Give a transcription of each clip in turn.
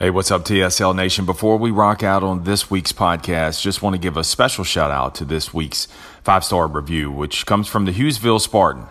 Hey, what's up, TSL Nation? Before we rock out on this week's podcast, just want to give a special shout out to this week's five star review, which comes from the Hughesville Spartan.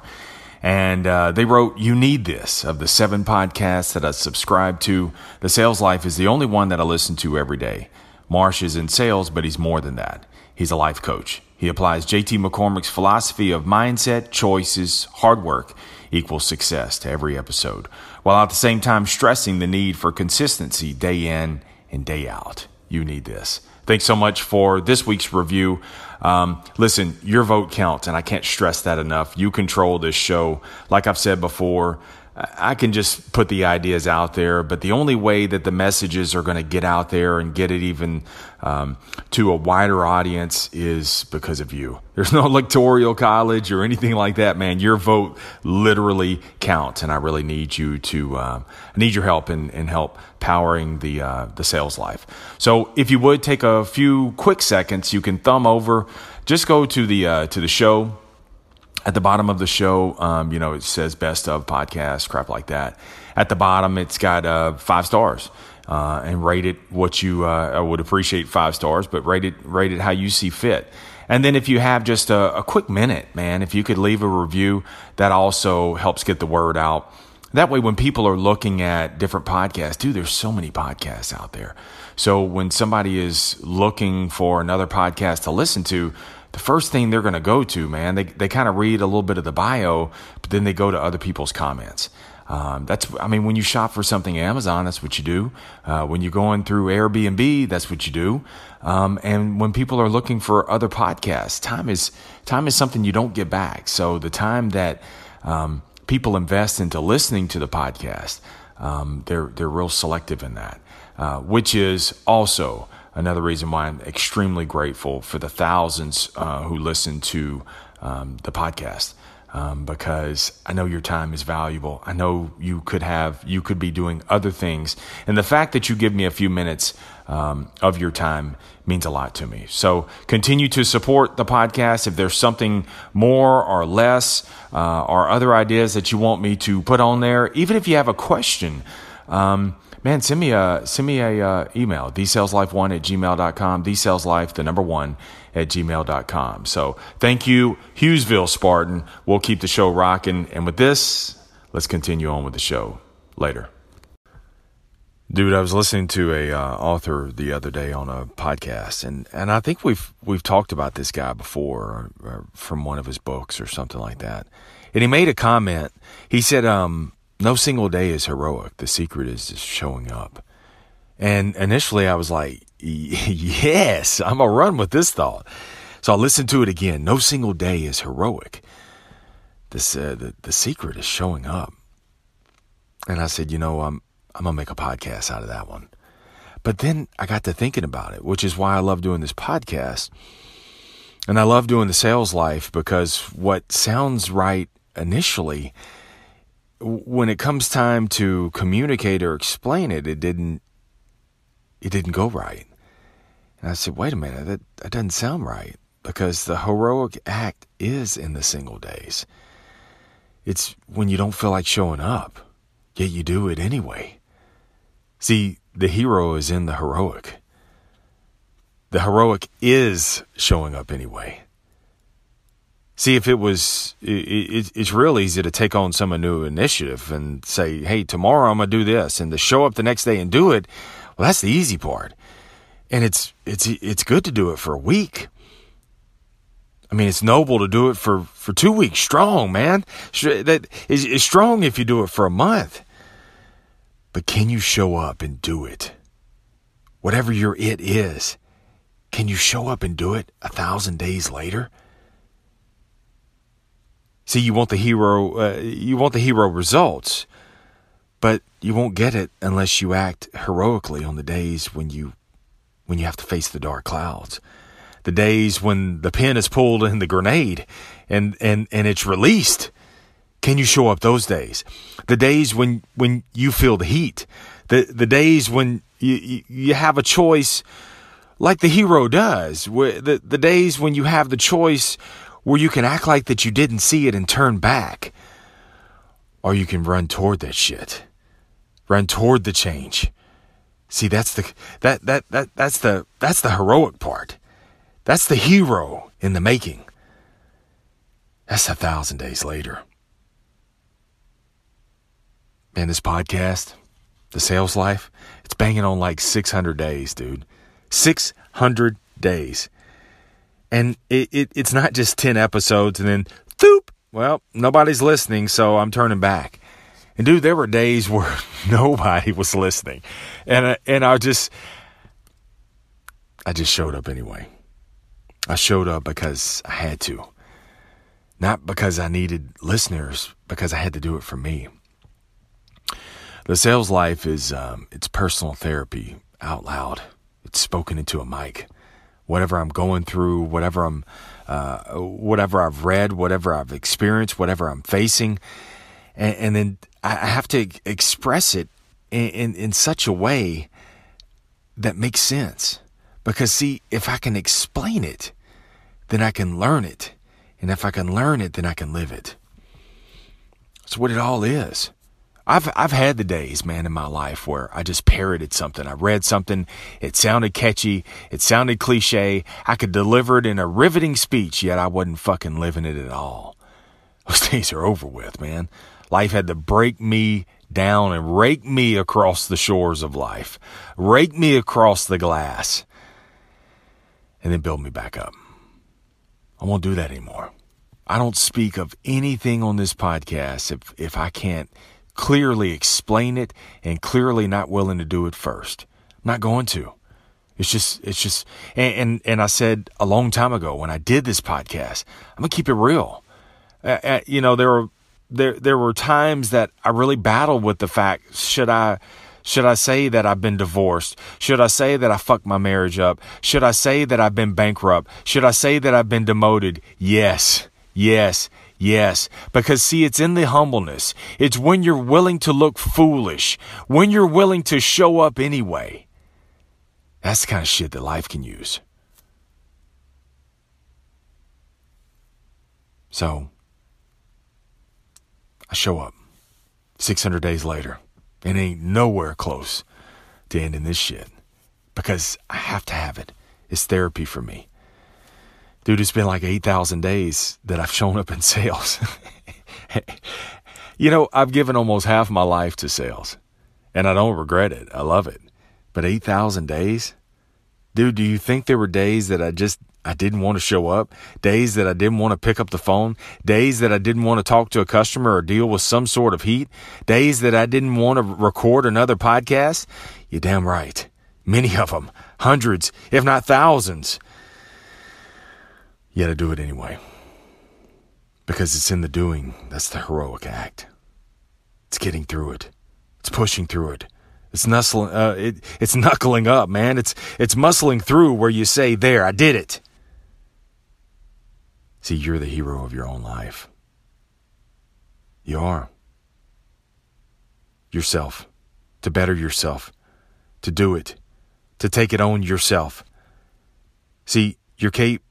And uh, they wrote, You need this. Of the seven podcasts that I subscribe to, The Sales Life is the only one that I listen to every day. Marsh is in sales, but he's more than that. He's a life coach. He applies JT McCormick's philosophy of mindset, choices, hard work equals success to every episode, while at the same time stressing the need for consistency day in and day out. You need this. Thanks so much for this week's review. Um, listen, your vote counts, and I can't stress that enough. You control this show. Like I've said before, I can just put the ideas out there, but the only way that the messages are going to get out there and get it even um, to a wider audience is because of you. There's no electoral college or anything like that, man. Your vote literally counts, and I really need you to. Um, I need your help in, in help powering the uh, the sales life. So, if you would take a few quick seconds, you can thumb over. Just go to the uh, to the show at the bottom of the show, um, you know, it says best of podcast, crap like that. At the bottom, it's got uh, five stars. Uh, and rate it what you uh, would appreciate five stars, but rate it rate it how you see fit. And then if you have just a, a quick minute, man, if you could leave a review, that also helps get the word out. That way, when people are looking at different podcasts, dude, there's so many podcasts out there. So when somebody is looking for another podcast to listen to, the first thing they're going to go to, man, they, they kind of read a little bit of the bio, but then they go to other people's comments. Um, that's, I mean, when you shop for something Amazon, that's what you do. Uh, when you're going through Airbnb, that's what you do. Um, and when people are looking for other podcasts, time is time is something you don't get back. So the time that um, people invest into listening to the podcast, um, they're they're real selective in that, uh, which is also another reason why I'm extremely grateful for the thousands uh, who listen to um, the podcast. Um, because I know your time is valuable. I know you could have, you could be doing other things. And the fact that you give me a few minutes um, of your time means a lot to me. So continue to support the podcast. If there's something more or less uh, or other ideas that you want me to put on there, even if you have a question, um, man, send me a send me a uh, email, thesaleslife1 at gmail.com, thesaleslife, the number one at gmail.com. So thank you, Hughesville Spartan. We'll keep the show rocking. And with this, let's continue on with the show later. Dude, I was listening to a uh, author the other day on a podcast, and, and I think we've we've talked about this guy before uh, from one of his books or something like that. And he made a comment. He said, um, no single day is heroic. The secret is just showing up. And initially I was like, yes, I'm going to run with this thought. So I listened to it again. No single day is heroic. This, uh, the, the secret is showing up. And I said, you know, I'm, I'm going to make a podcast out of that one. But then I got to thinking about it, which is why I love doing this podcast. And I love doing the sales life because what sounds right initially when it comes time to communicate or explain it, it didn't it didn't go right. And I said, wait a minute, that, that doesn't sound right because the heroic act is in the single days. It's when you don't feel like showing up, yet you do it anyway. See, the hero is in the heroic. The heroic is showing up anyway. See, if it was, it, it's real easy to take on some new initiative and say, hey, tomorrow I'm to do this. And to show up the next day and do it, well, that's the easy part. And it's, it's, it's good to do it for a week. I mean, it's noble to do it for, for two weeks strong, man. That is, is strong if you do it for a month. But can you show up and do it? Whatever your it is, can you show up and do it a thousand days later? See, you want the hero, uh, you want the hero results, but you won't get it unless you act heroically on the days when you, when you have to face the dark clouds, the days when the pin is pulled in the grenade, and and and it's released. Can you show up those days? The days when when you feel the heat, the the days when you you, have a choice, like the hero does. The the days when you have the choice where you can act like that you didn't see it and turn back. Or you can run toward that shit. Run toward the change. See, that's the that that that that's the that's the heroic part. That's the hero in the making. That's a thousand days later. Man, this podcast, the sales life, it's banging on like 600 days, dude. 600 days. And it, it it's not just 10 episodes and then, thoop, well, nobody's listening, so I'm turning back. And dude, there were days where nobody was listening. And, and I just, I just showed up anyway. I showed up because I had to. Not because I needed listeners, because I had to do it for me. The sales life is um, it's personal therapy out loud. It's spoken into a mic. Whatever I'm going through, whatever I'm, uh, whatever I've read, whatever I've experienced, whatever I'm facing, and, and then I have to express it in, in, in such a way that makes sense. Because see, if I can explain it, then I can learn it. And if I can learn it, then I can live it. That's what it all is. I've I've had the days, man, in my life where I just parroted something. I read something, it sounded catchy, it sounded cliche. I could deliver it in a riveting speech, yet I wasn't fucking living it at all. Those days are over with, man. Life had to break me down and rake me across the shores of life, rake me across the glass, and then build me back up. I won't do that anymore. I don't speak of anything on this podcast if, if I can't clearly explain it and clearly not willing to do it first. Not going to. It's just, it's just, and, and, and, I said a long time ago when I did this podcast, I'm gonna keep it real. Uh, uh, you know, there were, there, there were times that I really battled with the fact, should I, should I say that I've been divorced? Should I say that I fucked my marriage up? Should I say that I've been bankrupt? Should I say that I've been demoted? Yes, yes, Yes, because see, it's in the humbleness. It's when you're willing to look foolish, when you're willing to show up anyway. That's the kind of shit that life can use. So, I show up 600 days later and ain't nowhere close to ending this shit because I have to have it. It's therapy for me. Dude, it's been like 8,000 days that I've shown up in sales. you know, I've given almost half my life to sales and I don't regret it. I love it. But 8,000 days? Dude, do you think there were days that I just I didn't want to show up, days that I didn't want to pick up the phone, days that I didn't want to talk to a customer or deal with some sort of heat, days that I didn't want to record another podcast? You're damn right. Many of them, hundreds, if not thousands. Yet I do it anyway. Because it's in the doing that's the heroic act. It's getting through it. It's pushing through it. It's nuzzling, uh, it, it's knuckling up, man. It's, it's muscling through where you say, there, I did it. See, you're the hero of your own life. You are. Yourself. To better yourself. To do it. To take it on yourself. See, your cape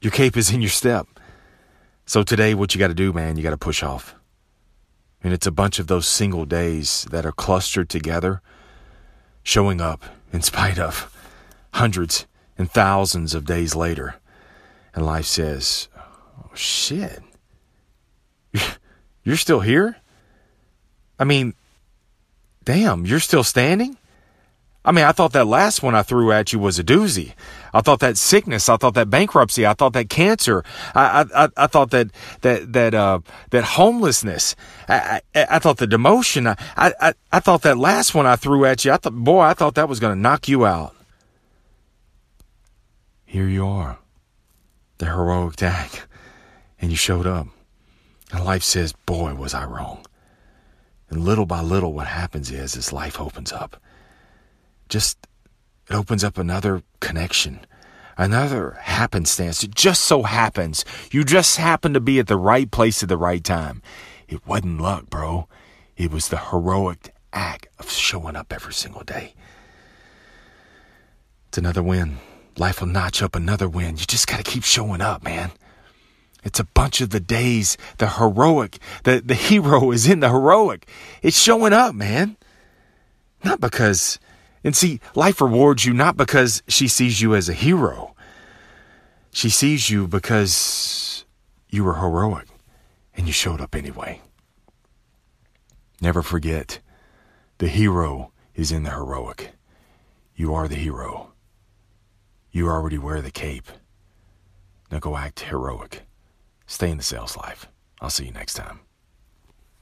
your cape is in your step. So today, what you got to do, man, you got to push off. And it's a bunch of those single days that are clustered together, showing up in spite of hundreds and thousands of days later. And life says, oh, shit, you're still here? I mean, damn, you're still standing? I mean, I thought that last one I threw at you was a doozy. I thought that sickness, I thought that bankruptcy, I thought that cancer, I I, I thought that that that uh, that homelessness, I, I, I thought the demotion, I, I I thought that last one I threw at you, I thought, boy, I thought that was going to knock you out. Here you are, the heroic tag, and you showed up, and life says, boy, was I wrong. And little by little, what happens is, this life opens up just it opens up another connection, another happenstance. It just so happens you just happen to be at the right place at the right time. It wasn't luck, bro. It was the heroic act of showing up every single day. It's another win. Life will notch up another win. You just got to keep showing up, man. It's a bunch of the days, the heroic, the, the hero is in the heroic. It's showing up, man. Not because And see, life rewards you not because she sees you as a hero. She sees you because you were heroic and you showed up anyway. Never forget, the hero is in the heroic. You are the hero. You already wear the cape. Now go act heroic. Stay in the sales life. I'll see you next time.